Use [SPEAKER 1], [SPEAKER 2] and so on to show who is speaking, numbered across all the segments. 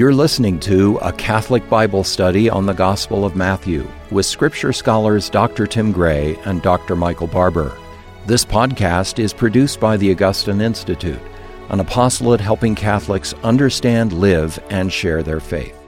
[SPEAKER 1] You're listening to a Catholic Bible study on the Gospel of Matthew with Scripture scholars Dr. Tim Gray and Dr. Michael Barber. This podcast is produced by the Augustine Institute, an apostolate helping Catholics understand, live, and share their faith.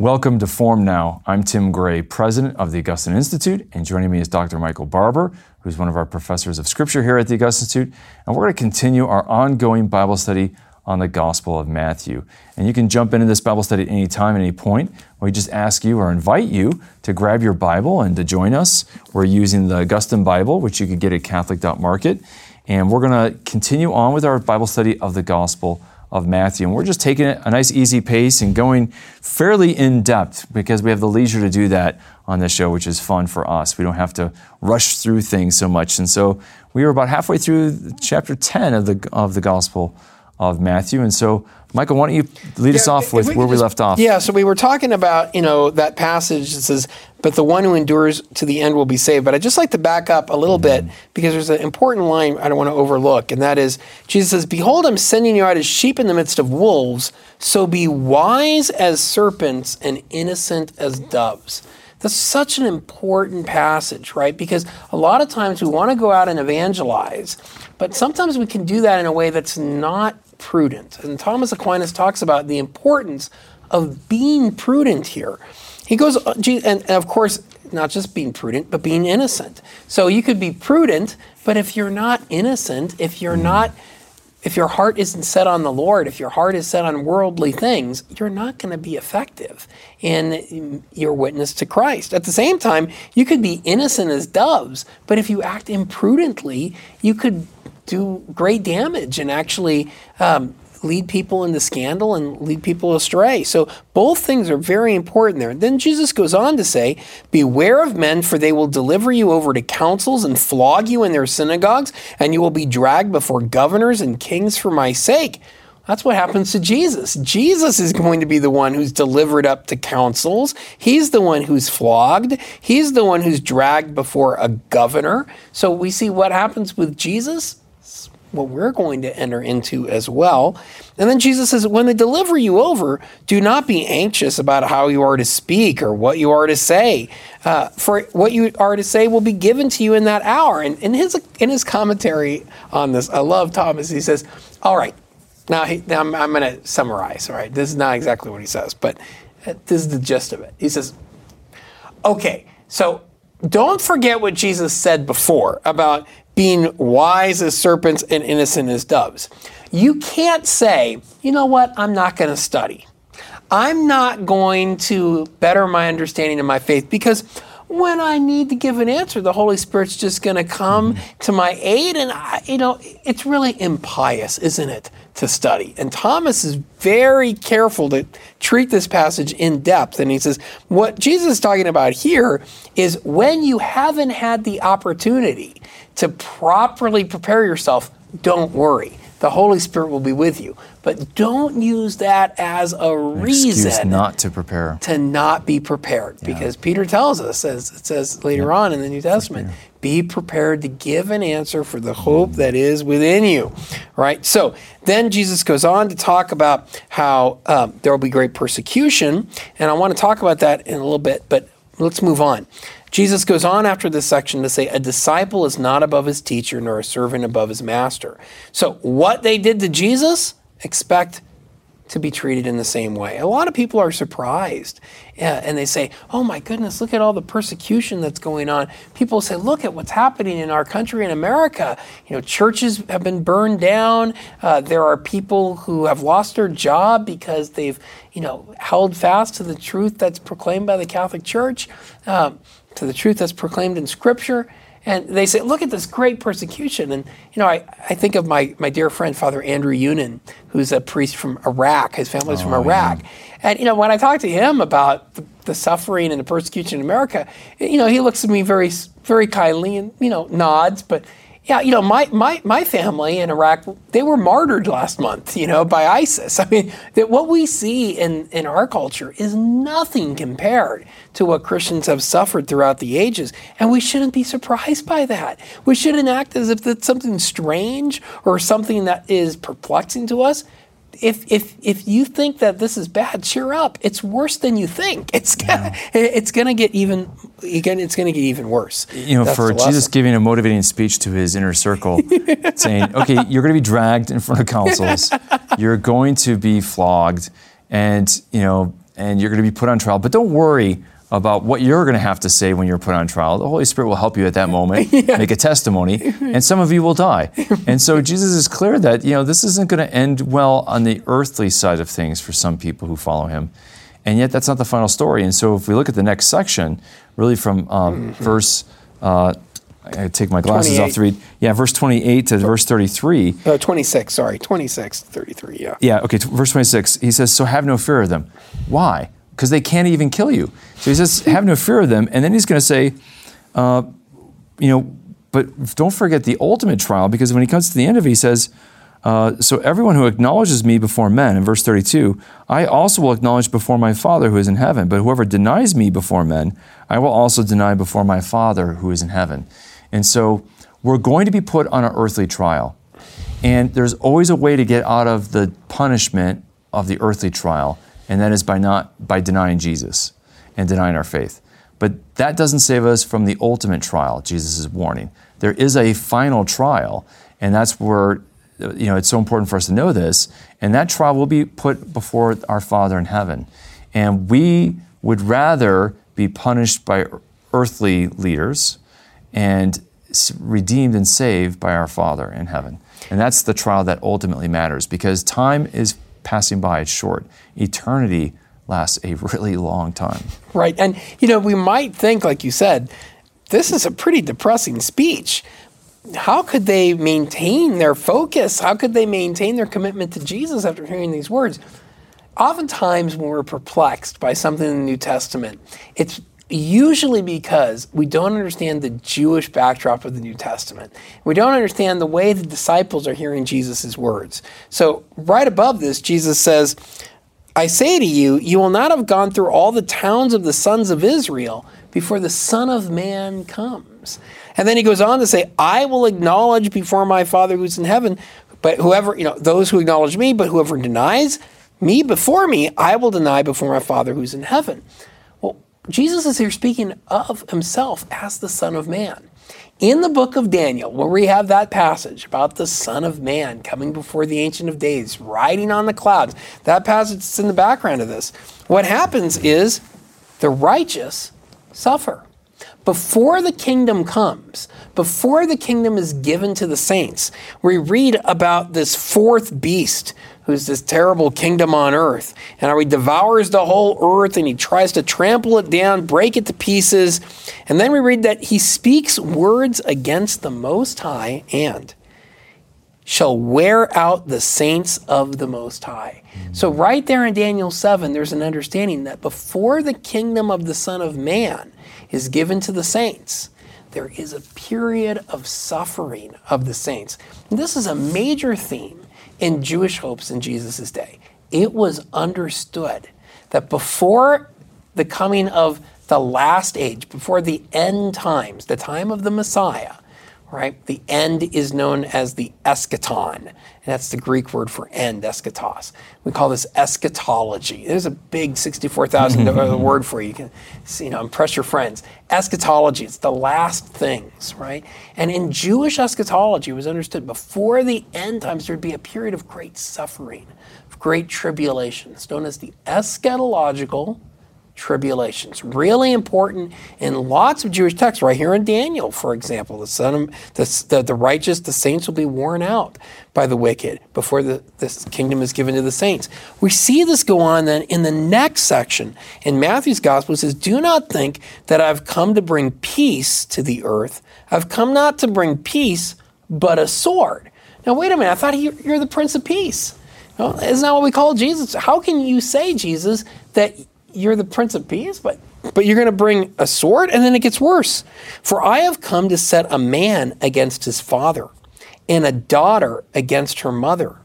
[SPEAKER 2] Welcome to Formed Now. I'm Tim Gray, president of the Augustine Institute, and joining me is Dr. Michael Barber, who's one of our professors of Scripture here at the Augustine Institute. And we're going to continue our ongoing Bible study on the Gospel of Matthew. And you can jump into this Bible study at any time, at any point. We just ask you or invite you to grab your Bible and to join us. We're using the Augustine Bible, which you can get at Catholic.market. And we're going to continue on with our Bible study of the Gospel of Matthew. And we're just taking it a nice, easy pace and going fairly in depth because we have the leisure to do that on this show, which is fun for us. We don't have to rush through things so much. And so we were about halfway through chapter 10 of the, of the Gospel of Matthew. And so, Michael, why don't you lead yeah, us off with we where just, we left off?
[SPEAKER 3] Yeah, so we were talking about, you know, that passage that says, but the one who endures to the end will be saved. But I'd just like to back up a little mm-hmm. bit because there's an important line I don't want to overlook. And that is, Jesus says, Behold, I'm sending you out as sheep in the midst of wolves. So be wise as serpents and innocent as doves. That's such an important passage, right? Because a lot of times we want to go out and evangelize, but sometimes we can do that in a way that's not prudent. And Thomas Aquinas talks about the importance of being prudent here. He goes, uh, and, of course, not just being prudent, but being innocent. So you could be prudent, but if you're not innocent, if you're not if your heart isn't set on the Lord, if your heart is set on worldly things, you're not going to be effective in your witness to Christ. At the same time, you could be innocent as doves, but if you act imprudently, you could do great damage and actually um, lead people into scandal and lead people astray. So both things are very important there. Then Jesus goes on to say, Beware of men, for they will deliver you over to councils and flog you in their synagogues, and you will be dragged before governors and kings for my sake. That's what happens to Jesus. Jesus is going to be the one who's delivered up to councils. He's the one who's flogged. He's the one who's dragged before a governor. So we see what happens with Jesus what we're going to enter into as well. And then Jesus says, When they deliver you over, do not be anxious about how you are to speak or what you are to say. Uh, for what you are to say will be given to you in that hour. And in his, in his commentary on this, I love Thomas. He says, All right, now, he, now I'm, I'm going to summarize. All right, this is not exactly what he says, but uh, this is the gist of it. He says, Okay, so don't forget what Jesus said before about being wise as serpents and innocent as doves. You can't say, you know what, I'm not going to study. I'm not going to better my understanding of my faith because when I need to give an answer, the Holy Spirit's just going to come mm-hmm. to my aid. And, I, you know, it's really impious, isn't it, to study? And Thomas is very careful to treat this passage in depth. And he says, what Jesus is talking about here is when you haven't had the opportunity to properly prepare yourself, don't worry. The Holy Spirit will be with you. But don't use that as a reason
[SPEAKER 2] not to prepare.
[SPEAKER 3] To not be prepared. Yeah. Because Peter tells us, as it says later on in the New Testament, be prepared to give an answer for the hope that is within you. Right? So then Jesus goes on to talk about how um, there will be great persecution. And I want to talk about that in a little bit, but let's move on. Jesus goes on after this section to say, A disciple is not above his teacher, nor a servant above his master. So, what they did to Jesus, expect to be treated in the same way. A lot of people are surprised and they say, Oh my goodness, look at all the persecution that's going on. People say, Look at what's happening in our country in America. You know, churches have been burned down. Uh, there are people who have lost their job because they've, you know, held fast to the truth that's proclaimed by the Catholic Church. Uh, to the truth that's proclaimed in Scripture. And they say, look at this great persecution. And, you know, I, I think of my, my dear friend, Father Andrew Younan, who's a priest from Iraq. His family's oh, from Iraq. Yeah. And, you know, when I talk to him about the, the, suffering and the persecution in America, you know, he looks at me very, very kindly and, you know, nods. But yeah, you know, my, my, my family in Iraq, they were martyred last month, you know, by ISIS. I mean, that what we see in, in our culture is nothing compared to what Christians have suffered throughout the ages. And we shouldn't be surprised by that. We shouldn't act as if that's something strange or something that is perplexing to us if if if you think that this is bad, cheer up. It's worse than you think. It's gonna, yeah. it's going to get even again. It's going to get even worse.
[SPEAKER 2] You know, That's for Jesus giving a motivating speech to his inner circle, saying, "Okay, you're going to be dragged in front of councils. you're going to be flogged, and you know, and you're going to be put on trial. But don't worry." About what you're going to have to say when you're put on trial. The Holy Spirit will help you at that moment, yeah. make a testimony, and some of you will die. And so Jesus is clear that, you know, this isn't going to end well on the earthly side of things for some people who follow him. And yet that's not the final story. And so if we look at the next section, really from um, mm-hmm. verse uh, I take my glasses off to read. Yeah, verse 28 to verse 33.
[SPEAKER 3] Uh, 26, sorry. 26, 33, yeah.
[SPEAKER 2] Yeah, okay, t- verse 26. He says, So have no fear of them. Why? Because they can't even kill you. So he says, have no fear of them. And then he's going to say, uh, you know, but don't forget the ultimate trial because when he comes to the end of it, he says, uh, so everyone who acknowledges me before men, in verse 32, I also will acknowledge before my Father who is in heaven. But whoever denies me before men, I will also deny before my Father who is in heaven. And so we're going to be put on an earthly trial. And there's always a way to get out of the punishment of the earthly trial and that is by not by denying Jesus and denying our faith. But that doesn't save us from the ultimate trial, Jesus is warning. There is a final trial, and that's where you know it's so important for us to know this, and that trial will be put before our Father in heaven. And we would rather be punished by earthly leaders and redeemed and saved by our Father in heaven. And that's the trial that ultimately matters because time is passing by, it's short. Eternity lasts a really long time.
[SPEAKER 3] Right. And, you know, we might think, like you said, this is a pretty depressing speech. How could they maintain their focus? How could they maintain their commitment to Jesus after hearing these words? Oftentimes, when we're perplexed by something in the New Testament, it's usually because we don't understand the Jewish backdrop of the New Testament. We don't understand the way the disciples are hearing Jesus' words. So, right above this, Jesus says, I say to you, you will not have gone through all the towns of the sons of Israel before the Son of Man comes. And then he goes on to say, I will acknowledge before my Father who's in heaven, but whoever, you know, those who acknowledge me, but whoever denies me before me, I will deny before my Father who's in heaven. Jesus is here speaking of himself as the Son of Man. In the book of Daniel, where we have that passage about the Son of Man coming before the Ancient of Days, riding on the clouds, that passage is in the background of this. What happens is the righteous suffer. Before the kingdom comes, before the kingdom is given to the saints, we read about this fourth beast who's this terrible kingdom on earth. And he devours the whole earth and he tries to trample it down, break it to pieces. And then we read that he speaks words against the Most High and shall wear out the saints of the Most High. So, right there in Daniel 7, there's an understanding that before the kingdom of the Son of Man is given to the saints, there is a period of suffering of the saints. And this is a major theme in Jewish hopes in Jesus' day. It was understood that before the coming of the last age, before the end times, the time of the Messiah, right? The end is known as the eschaton. And that's the Greek word for end, eschatos. We call this eschatology. There's a big 64,000 word for you. You can see, you know, impress your friends. Eschatology, it's the last things, right? And in Jewish eschatology, it was understood before the end times, there'd be a period of great suffering, of great tribulation. It's known as the eschatological tribulations. Really important in lots of Jewish texts, right here in Daniel, for example. The son of, the, the, the righteous, the saints will be worn out by the wicked before the, this kingdom is given to the saints. We see this go on then in the next section in Matthew's gospel. It says, Do not think that I've come to bring peace to the earth. I've come not to bring peace, but a sword. Now, wait a minute. I thought you're the Prince of Peace. isn't that what we call Jesus? How can you say, Jesus, that you're the Prince of Peace, but but you're going to bring a sword, and then it gets worse. For I have come to set a man against his father, and a daughter against her mother,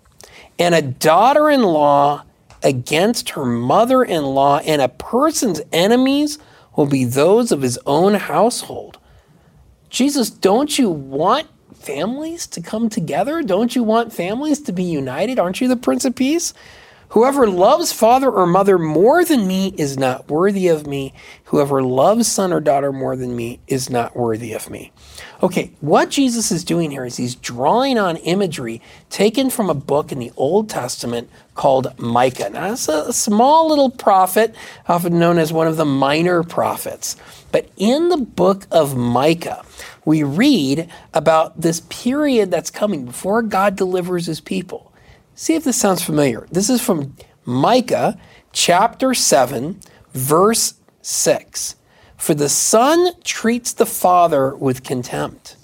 [SPEAKER 3] and a daughter-in-law against her mother-in-law, and a person's enemies will be those of his own household. Jesus, don't you want families to come together? Don't you want families to be united? Aren't you the Prince of Peace? Whoever loves father or mother more than me is not worthy of me. Whoever loves son or daughter more than me is not worthy of me. Okay, what Jesus is doing here is he's drawing on imagery taken from a book in the Old Testament called Micah. Now, it's a small little prophet, often known as one of the minor prophets. But in the book of Micah, we read about this period that's coming before God delivers his people. See if this sounds familiar. This is from Micah chapter 7, verse 6. For the son treats the father with contempt.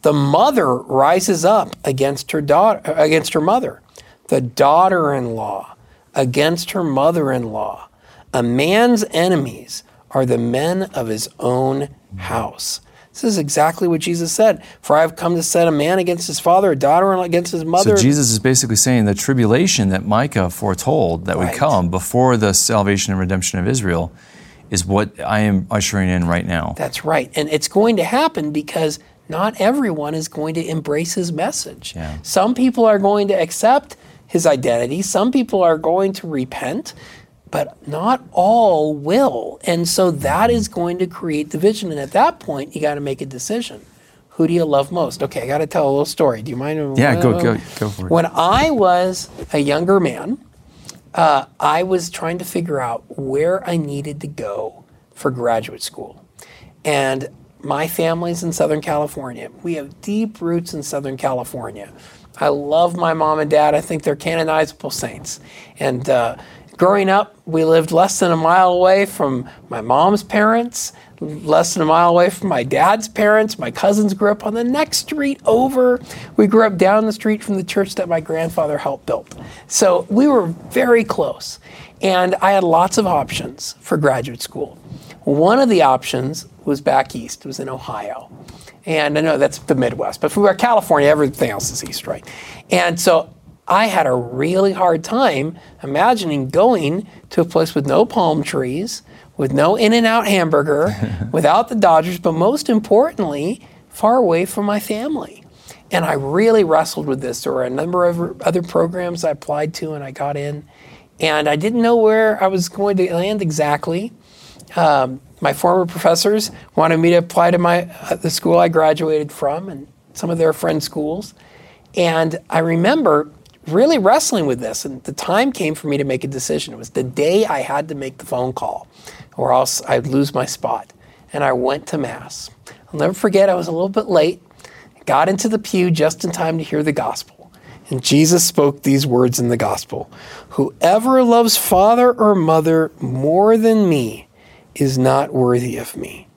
[SPEAKER 3] The mother rises up against her daughter against her mother. The daughter-in-law against her mother-in-law. A man's enemies are the men of his own house. This is exactly what Jesus said. For I have come to set a man against his father, a daughter against his mother.
[SPEAKER 2] So Jesus is basically saying the tribulation that Micah foretold that
[SPEAKER 3] Right.
[SPEAKER 2] would come before the salvation and redemption of Israel is what I am ushering in right now.
[SPEAKER 3] That's right. And it's going to happen because not everyone is going to embrace his message.
[SPEAKER 2] Yeah.
[SPEAKER 3] Some people are going to accept his identity, some people are going to repent, but not all will. And so that is going to create division. And at that point, you got to make a decision. Who do you love most? Okay, I got to tell a little story. Do you mind?
[SPEAKER 2] Yeah, go- go- go for it.
[SPEAKER 3] When I was a younger man, uh, I was trying to figure out where I needed to go for graduate school. And my family's in Southern California. We have deep roots in Southern California. I love my mom and dad. I think they're canonizable saints. And uh, growing up, we lived less than a mile away from my mom's parents, less than a mile away from my dad's parents. My cousins grew up on the next street over. We grew up down the street from the church that my grandfather helped build. So we were very close. And I had lots of options for graduate school. One of the options was back east, it was in Ohio. And I know that's the Midwest, but if we were California, everything else is east, right? And so I had a really hard time imagining going to a place with no palm trees, with no In N Out hamburger, without the Dodgers, but most importantly, far away from my family. And I really wrestled with this. There were a number of other programs I applied to and I got in. And I didn't know where I was going to land exactly. Um, my former professors wanted me to apply to my uh, the school I graduated from and some of their friend schools. And I remember really wrestling with this. And the time came for me to make a decision. It was the day I had to make the phone call, or else I'd lose my spot. And I went to Mass. I'll never forget, I was a little bit late, got into the pew just in time to hear the gospel. And Jesus spoke these words in the gospel Whoever loves father or mother more than me is not worthy of me.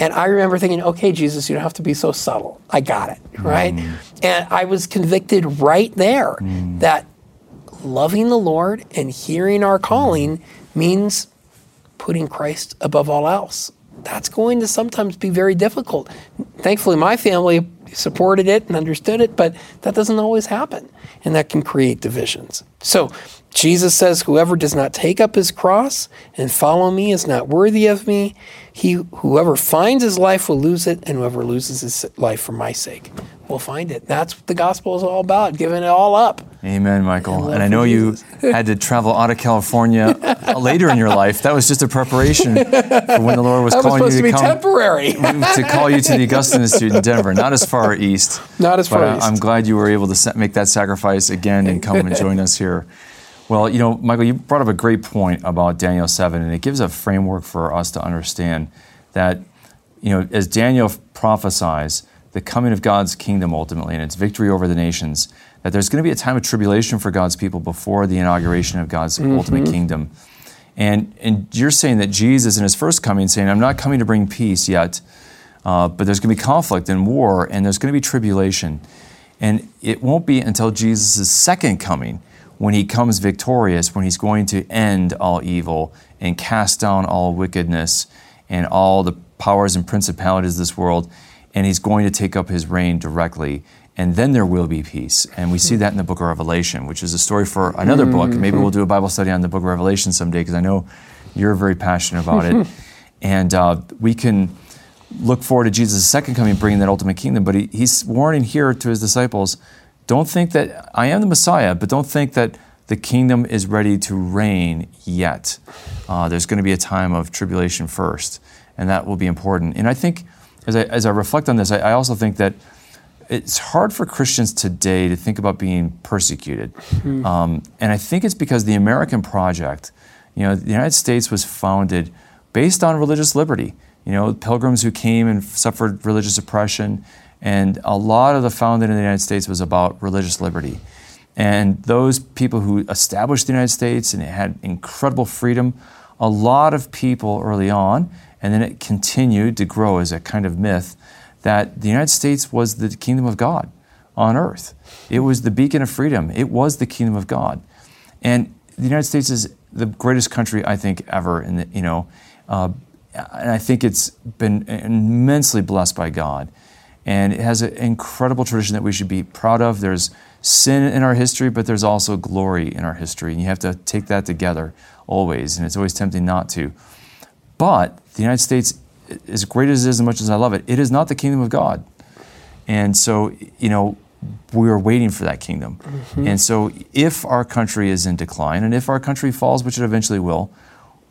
[SPEAKER 3] And I remember thinking, okay, Jesus, you don't have to be so subtle. I got it, right? Mm. And I was convicted right there mm. that loving the Lord and hearing our calling means putting Christ above all else. That's going to sometimes be very difficult. Thankfully, my family supported it and understood it, but that doesn't always happen, and that can create divisions. So, Jesus says, Whoever does not take up his cross and follow me is not worthy of me. He, whoever finds his life will lose it, and whoever loses his life for my sake will find it. That's what the gospel is all about, giving it all up.
[SPEAKER 2] Amen, Michael.
[SPEAKER 3] love
[SPEAKER 2] And I know you had to travel out of California uh, later in your life. That was just a preparation for when the Lord was
[SPEAKER 3] That was
[SPEAKER 2] calling
[SPEAKER 3] supposed
[SPEAKER 2] you
[SPEAKER 3] to be
[SPEAKER 2] come
[SPEAKER 3] temporary.
[SPEAKER 2] to call you to the Augustine Institute in Denver, not as far east.
[SPEAKER 3] Not as far east.
[SPEAKER 2] I'm glad you were able to make that sacrifice again and come and join us here. Well, you know, Michael, you brought up a great point about Daniel 7, and it gives a framework for us to understand that, you know, as Daniel prophesies, the coming of God's kingdom ultimately and its victory over the nations, that there's going to be a time of tribulation for God's people before the inauguration of God's ultimate kingdom. And, and you're saying that Jesus, in his first coming, saying, I'm not coming to bring peace yet, uh, but there's going to be conflict and war, and there's going to be tribulation. And it won't be until Jesus' second coming when he comes victorious, when he's going to end all evil and cast down all wickedness and all the powers and principalities of this world, and he's going to take up his reign directly. And then there will be peace. And we see that in the book of Revelation, which is a story for another book. Maybe we'll do a Bible study on the book of Revelation someday, because I know you're very passionate about it. and uh, we can look forward to Jesus' second coming, bringing that ultimate kingdom. But he, he's warning here to his disciples don't think that I am the Messiah, but don't think that the kingdom is ready to reign yet. Uh, there's going to be a time of tribulation first, and that will be important. And I think, as I, as I reflect on this, I, I also think that it's hard for Christians today to think about being persecuted. Mm-hmm. Um, and I think it's because the American project, you know, the United States was founded based on religious liberty. You know, pilgrims who came and suffered religious oppression, and a lot of the founding in the United States was about religious liberty. And those people who established the United States and it had incredible freedom, a lot of people early on, and then it continued to grow as a kind of myth that the United States was the kingdom of God on earth. It was the beacon of freedom. It was the kingdom of God. And the United States is the greatest country I think ever. In the, you know, uh, and I think it's been immensely blessed by God. And it has an incredible tradition that we should be proud of. There's sin in our history, but there's also glory in our history. And you have to take that together always. And it's always tempting not to. But the United States, as great as it is, as much as I love it, it is not the kingdom of God. And so, you know, we are waiting for that kingdom. Mm-hmm. And so, if our country is in decline and if our country falls, which it eventually will,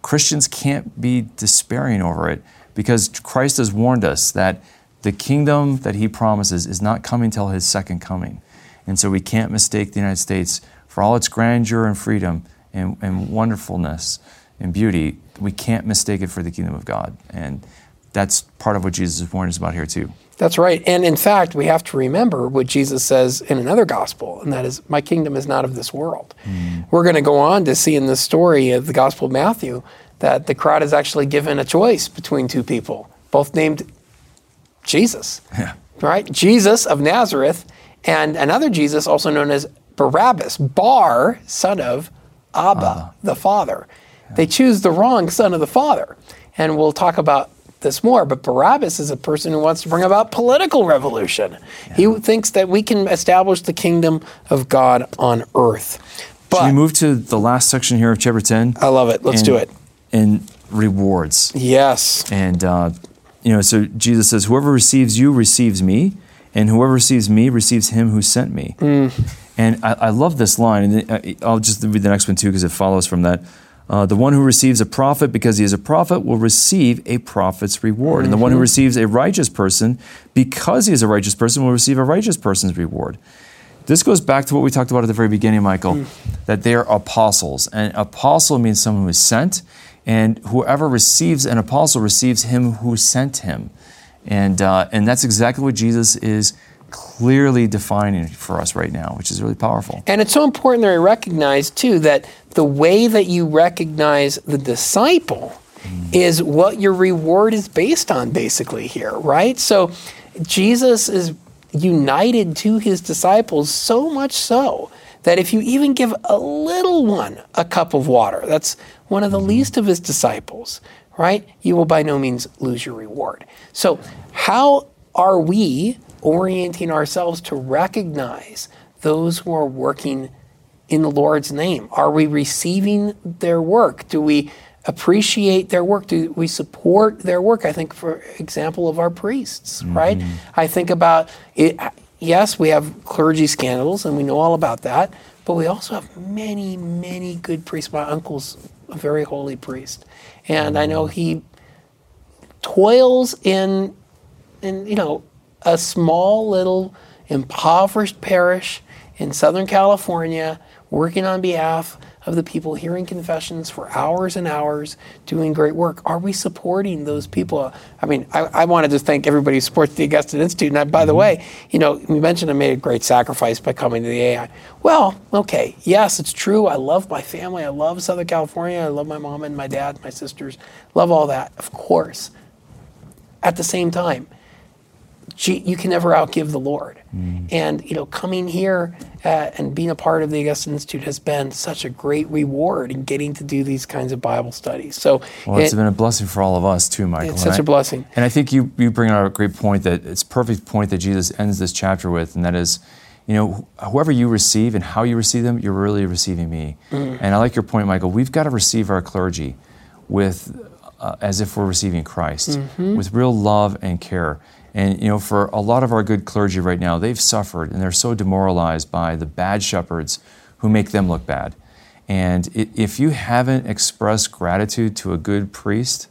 [SPEAKER 2] Christians can't be despairing over it because Christ has warned us that the kingdom that he promises is not coming till his second coming. And so we can't mistake the United States for all its grandeur and freedom and, and wonderfulness and beauty. We can't mistake it for the kingdom of God. And that's part of what Jesus is warning us about here, too.
[SPEAKER 3] That's right. And in fact, we have to remember what Jesus says in another gospel, and that is, My kingdom is not of this world. Mm. We're going to go on to see in the story of the Gospel of Matthew that the crowd is actually given a choice between two people, both named Jesus. Yeah. Right? Jesus of Nazareth and another Jesus, also known as Barabbas, Bar, son of Abba, uh, the Father. Yeah. They choose the wrong son of the Father. And we'll talk about this more, but Barabbas is a person who wants to bring about political revolution. Yeah. He thinks that we can establish the kingdom of God on earth.
[SPEAKER 2] But, Should we move to the last section here of chapter 10?
[SPEAKER 3] I love it. Let's
[SPEAKER 2] and,
[SPEAKER 3] do it.
[SPEAKER 2] And rewards.
[SPEAKER 3] Yes.
[SPEAKER 2] And, uh, you know, so Jesus says, Whoever receives you receives me, and whoever receives me receives him who sent me. Mm. And I, I, love this line, and I'll just read the next one too because it follows from that. Uh, the one who receives a prophet because he is a prophet will receive a prophet's reward. Mm-hmm. And the one who mm-hmm. receives a righteous person because he is a righteous person will receive a righteous person's reward. This goes back to what we talked about at the very beginning, Michael, mm. that they are apostles. And apostle means someone who is sent, and whoever receives an apostle receives him who sent him. And, uh, and that's exactly what Jesus is clearly defining for us right now, which is really powerful.
[SPEAKER 3] And it's so important that we recognize, too, that the way that you recognize the disciple mm. is what your reward is based on, basically, here, right? So Jesus is united to his disciples so much so that if you even give a little one a cup of water, that's one of the least of his disciples, right? You will by no means lose your reward. So, how are we orienting ourselves to recognize those who are working in the Lord's name? Are we receiving their work? Do we appreciate their work? Do we support their work? I think, for example, of our priests, mm-hmm. right? I think about it. Yes, we have clergy scandals, and we know all about that. But we also have many, many good priests. My uncle's a very holy priest, and. I know mm. he toils in, in you know, a small little impoverished parish in Southern California working on behalf of the people hearing confessions for hours and hours, doing great work. Are we supporting those people? I mean, I, I wanted to thank everybody who supports the Augustine Institute. And I, by the mm-hmm. way, you know, you mentioned I made a great sacrifice by coming to the AI. Well, okay, yes, it's true. I love my family. I love Southern California. I love my mom and my dad, my sisters. Love all that, of course. At the same time, gee, you can never outgive the Lord. And you know, coming here uh, and being a part of the Augustine Institute has been such a great reward in getting to do these kinds of Bible studies. So
[SPEAKER 2] Well, it's been a blessing for all of us too, Michael.
[SPEAKER 3] It's such
[SPEAKER 2] I-
[SPEAKER 3] a blessing.
[SPEAKER 2] And I think you, you bring out a great point that it's a perfect point that Jesus ends this chapter with, and that is, you know, wh- whoever you receive and how you receive them, you're really receiving me.
[SPEAKER 3] Mm.
[SPEAKER 2] And I like your point, Michael. We've got to receive our clergy with, uh, as if we're receiving Christ,
[SPEAKER 3] Mm-hmm.
[SPEAKER 2] with real love and care. And you know, for a lot of our good clergy right now, they've suffered and they're so demoralized by the bad shepherds who make them look bad. And if you haven't expressed gratitude to a good priest,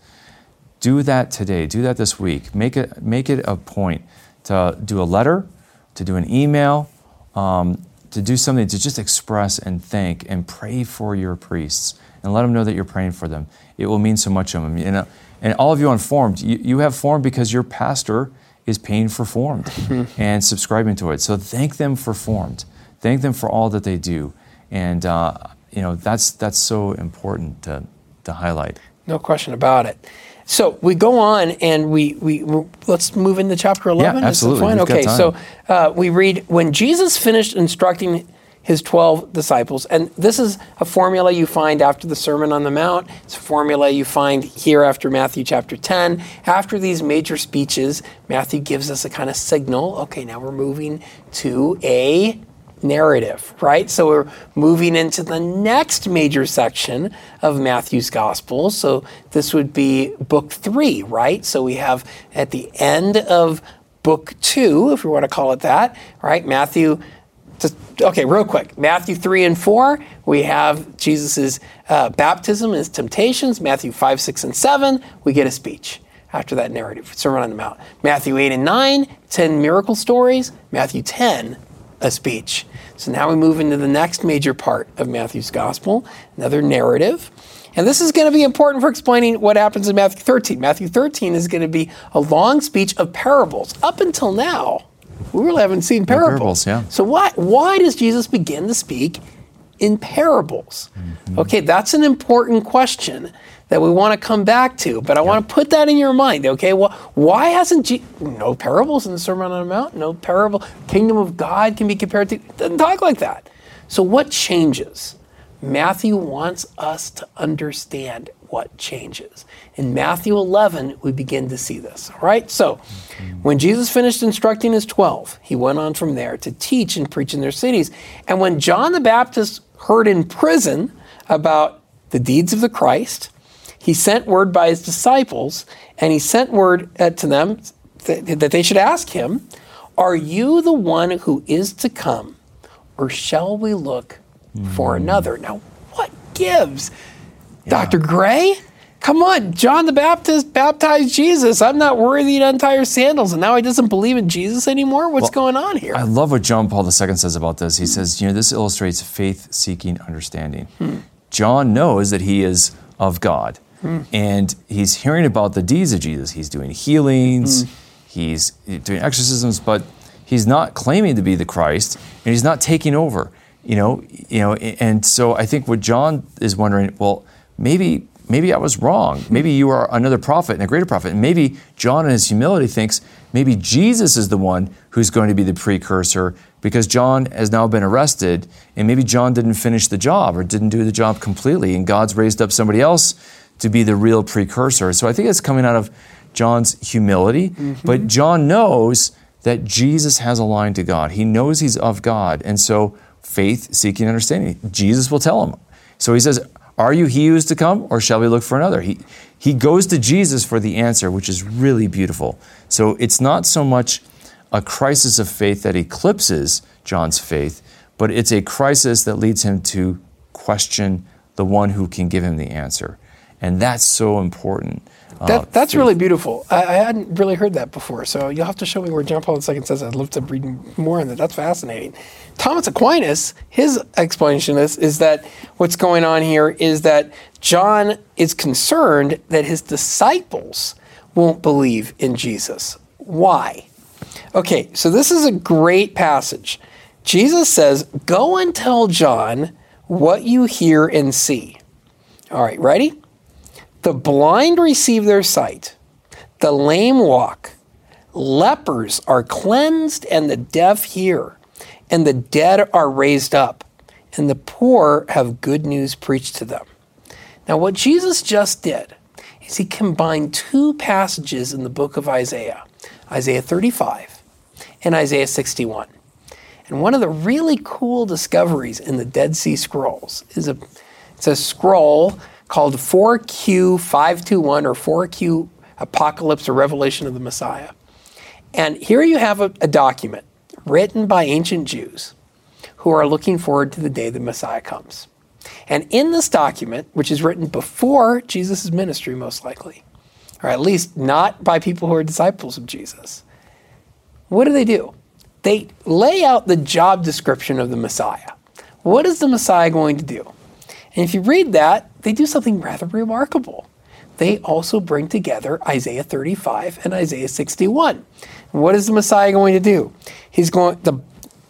[SPEAKER 2] do that today. Do that this week. Make it make it a point to do a letter, to do an email, um, to do something to just express and thank and pray for your priests and let them know that you're praying for them. It will mean so much to them. You know, and all of you on Formed, you, you have Formed because your pastor is paying for Formed and subscribing to it. So thank them for Formed. Thank them for all that they do. And uh, you know that's that's so important to, to highlight.
[SPEAKER 3] No question about it. So we go on and we, we let's move into chapter 11. Is that
[SPEAKER 2] absolutely.
[SPEAKER 3] fine?
[SPEAKER 2] We've got
[SPEAKER 3] Okay, so uh, we read when Jesus finished instructing his 12 disciples, and this is a formula you find after the Sermon on the Mount. It's a formula you find here after Matthew chapter 10. After these major speeches, Matthew gives us a kind of signal okay, now we're moving to a narrative, right? So we're moving into the next major section of Matthew's gospel. So this would be book three, right? So we have at the end of book two, if we want to call it that, right? Matthew. Okay, real quick. Matthew 3 and 4, we have Jesus' uh, baptism and his temptations. Matthew 5, 6, and 7, we get a speech after that narrative, Sermon on the Mount. Matthew 8 and 9, 10 miracle stories. Matthew 10, a speech. So now we move into the next major part of Matthew's gospel, another narrative. And this is going to be important for explaining what happens in Matthew 13. Matthew 13 is going to be a long speech of parables. Up until now, we really haven't seen parables.
[SPEAKER 2] parables, yeah.
[SPEAKER 3] So why why does Jesus begin to speak in parables? Mm-hmm. Okay, that's an important question that we want to come back to, but I want to put that in your mind. Okay, well, why hasn't Je- no parables in the Sermon on the Mount? No parable. Kingdom of God can be compared to. Doesn't talk like that. So what changes? Matthew wants us to understand what changes. In Matthew 11, we begin to see this. All right? So, when Jesus finished instructing his 12, he went on from there to teach and preach in their cities. And when John the Baptist heard in prison about the deeds of the Christ, he sent word by his disciples, and he sent word uh, to them th- that they should ask him, Are you the one who is to come, or shall we look for another? Now, what gives? Dr. Gray? Come on, John the Baptist baptized Jesus. I'm not worthy to untie your sandals, and now he doesn't believe in Jesus anymore? What's going on here?
[SPEAKER 2] I love what John Paul II says about this. He says, you know, this illustrates faith seeking understanding. Hmm. John knows that he is of God, hmm. and he's hearing about the deeds of Jesus. He's doing healings, hmm. he's doing exorcisms, but he's not claiming to be the Christ, and he's not taking over. You know, you know, and so I think what John is wondering, well, maybe maybe I was wrong. Maybe you are another prophet and a greater prophet. And maybe John in his humility thinks maybe Jesus is the one who's going to be the precursor because John has now been arrested and maybe John didn't finish the job or didn't do the job completely and God's raised up somebody else to be the real precursor. So I think it's coming out of John's humility, mm-hmm. but John knows that Jesus has a line to God. He knows he's of God. And so faith seeking understanding. Jesus will tell him. So he says, Are you he who is to come, or shall we look for another? He, he goes to Jesus for the answer, which is really beautiful. So it's not so much a crisis of faith that eclipses John's faith, but it's a crisis that leads him to question the one who can give him the answer. And that's so important.
[SPEAKER 3] That, oh, that's
[SPEAKER 2] faith-
[SPEAKER 3] really beautiful. I, I hadn't really heard that before, so you'll have to show me where John Paul II says. I'd love to read more on that. That's fascinating. Thomas Aquinas, his explanation is, is that what's going on here is that John is concerned that his disciples won't believe in Jesus. Why? Okay, so this is a great passage. Jesus says, Go and tell John what you hear and see. All right, ready? The blind receive their sight, the lame walk, lepers are cleansed and the deaf hear, and the dead are raised up, and the poor have good news preached to them. Now, what Jesus just did is he combined two passages in the book of Isaiah Isaiah 35 and Isaiah 61. And one of the really cool discoveries in the Dead Sea Scrolls is a it's a scroll called 4Q521 or 4Q Apocalypse or Revelation of the Messiah. And here you have a, a document written by ancient Jews who are looking forward to the day the Messiah comes. And in this document, which is written before Jesus' ministry, most likely, or at least not by people who are disciples of Jesus, what do they do? They lay out the job description of the Messiah. What is the Messiah going to do? And if you read that, they do something rather remarkable. They also bring together Isaiah 35 and Isaiah 61. what is the Messiah going to do? He's going the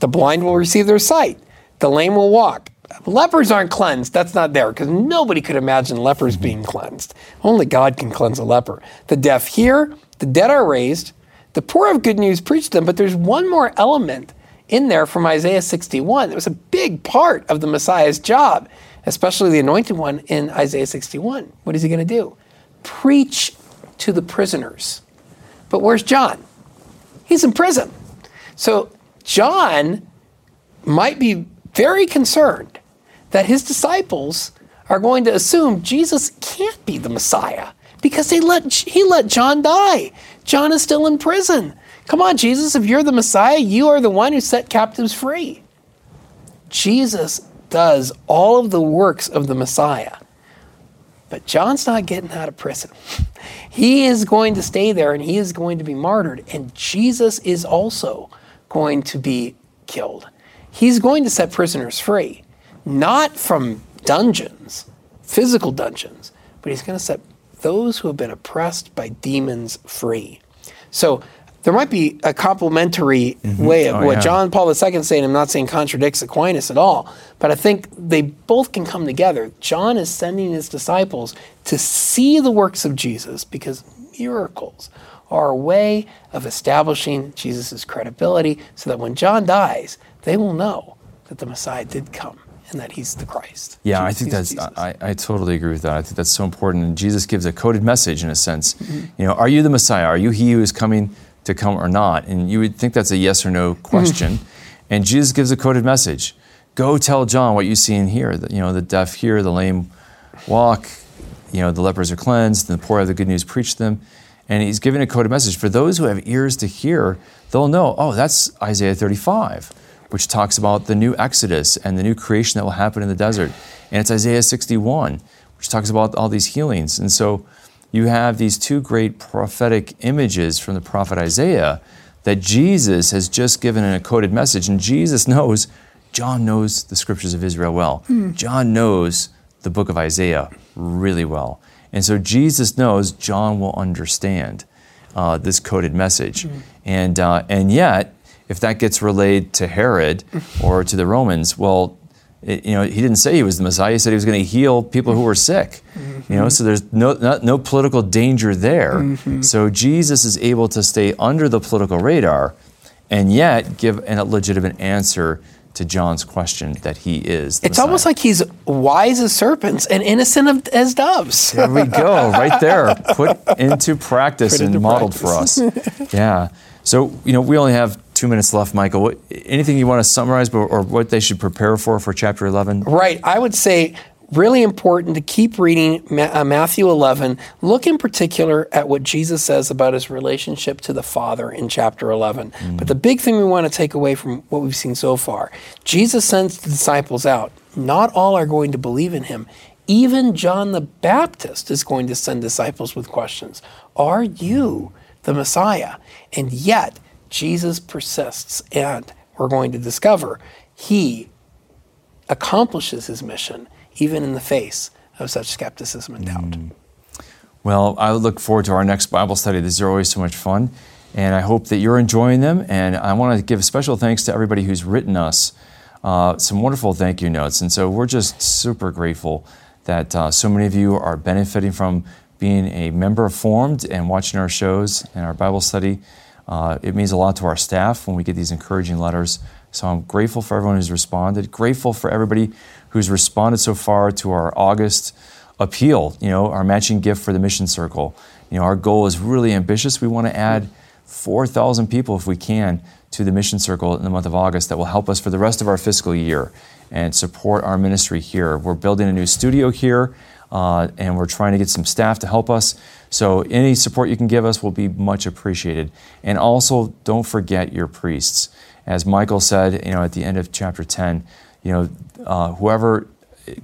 [SPEAKER 3] the blind will receive their sight, the lame will walk. Lepers aren't cleansed. That's not there because nobody could imagine lepers mm-hmm. being cleansed. Only God can cleanse a leper. The deaf hear, the dead are raised, the poor have good news preached to them, but there's one more element in there from Isaiah 61 that was a big part of the Messiah's job, especially the anointed one in Isaiah 61. What is he going to do? Preach to the prisoners. But where's John? He's in prison. So John might be very concerned that his disciples are going to assume Jesus can't be the Messiah because they let, he let John die. John is still in prison. Come on, Jesus, if you're the Messiah, you are the one who set captives free. Jesus does all of the works of the Messiah. But John's not getting out of prison. He is going to stay there and he is going to be martyred. And Jesus is also going to be killed. He's going to set prisoners free, not from dungeons, physical dungeons, but he's going to set those who have been oppressed by demons free. So there might be a complementary mm-hmm. way of oh, what yeah. John Paul II is saying. I'm not saying contradicts Aquinas at all, but I think they both can come together. John is sending his disciples to see the works of Jesus because miracles are a way of establishing Jesus' credibility so that when John dies, they will know that the Messiah did come and that he's the Christ.
[SPEAKER 2] Yeah, Jesus, I think that's, I, I, totally agree with that. I think that's so important. And Jesus gives a coded message in a sense. Mm-hmm. You know, are you the Messiah? Are you he who is coming to come or not? And you would think that's a yes or no question. Mm-hmm. And Jesus gives a coded message. Go tell John what you see and hear. The, you know, the deaf hear, the lame walk, you know, the lepers are cleansed, and the poor have the good news preached them. And he's giving a coded message. For those who have ears to hear, they'll know, oh, that's Isaiah 35 which talks about the new Exodus and the new creation that will happen in the desert. And it's Isaiah 61, which talks about all these healings. And so you have these two great prophetic images from the prophet Isaiah that Jesus has just given in a coded message. And Jesus knows, John knows the scriptures of Israel well. Mm. John knows the book of Isaiah really well. And so Jesus knows John will understand uh, this coded message. Mm. And, uh, and yet, if that gets relayed to Herod or to the Romans, well, you know, he didn't say he was the Messiah. He said he was going to heal people who were sick. Mm-hmm. You know, so there's no not, no political danger there. Mm-hmm. So Jesus is able to stay under the political radar, and yet give a legitimate answer to John's question that he is.
[SPEAKER 3] it's Messiah. almost like he's wise as serpents and innocent as doves.
[SPEAKER 2] there we go, right there, put into practice put and into modeled practice. for us. Yeah. So you know, we only have two minutes left, Michael. What, anything you want to summarize or what they should prepare for for chapter 11?
[SPEAKER 3] Right. I would say really important to keep reading uh, Matthew 11. Look in particular at what Jesus says about his relationship to the Father in chapter 11. Mm. But the big thing we want to take away from what we've seen so far Jesus sends the disciples out. Not all are going to believe in him. Even John the Baptist is going to send disciples with questions Are you the Messiah? And yet, Jesus persists, and we're going to discover he accomplishes his mission even in the face of such skepticism and doubt. Mm.
[SPEAKER 2] Well, I look forward to our next Bible study. These are always so much fun, and I hope that you're enjoying them. And I want to give special thanks to everybody who's written us uh, some wonderful thank you notes. And so we're just super grateful that uh, so many of you are benefiting from being a member of Formed and watching our shows and our Bible study. Uh, it means a lot to our staff when we get these encouraging letters. So I'm grateful for everyone who's responded. Grateful for everybody who's responded so far to our August appeal. You know, our matching gift for the mission circle. You know, our goal is really ambitious. We want to add 4,000 people if we can to the mission circle in the month of August that will help us for the rest of our fiscal year and support our ministry here. We're building a new studio here. Uh, and we're trying to get some staff to help us. So any support you can give us will be much appreciated. And also, don't forget your priests. As Michael said, you know, at the end of chapter 10, you know, uh, whoever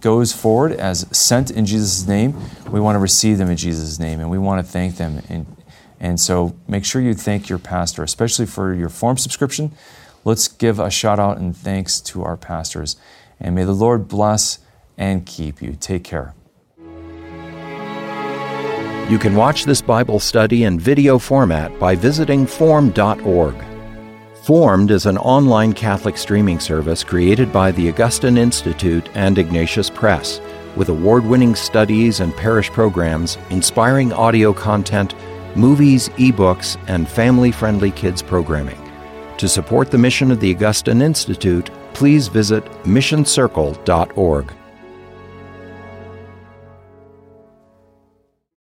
[SPEAKER 2] goes forward as sent in Jesus' name, we want to receive them in Jesus' name, and we want to thank them. And, and so make sure you thank your pastor, especially for your Formed subscription. Let's give a shout out and thanks to our pastors. And may the Lord bless and keep you. Take care.
[SPEAKER 1] You can watch this Bible study in video format by visiting formed.org. Formed is an online Catholic streaming service created by the Augustine Institute and Ignatius Press, with award winning studies and parish programs, inspiring audio content, movies, ebooks, and family friendly kids programming. To support the mission of the Augustine Institute, please visit missioncircle.org.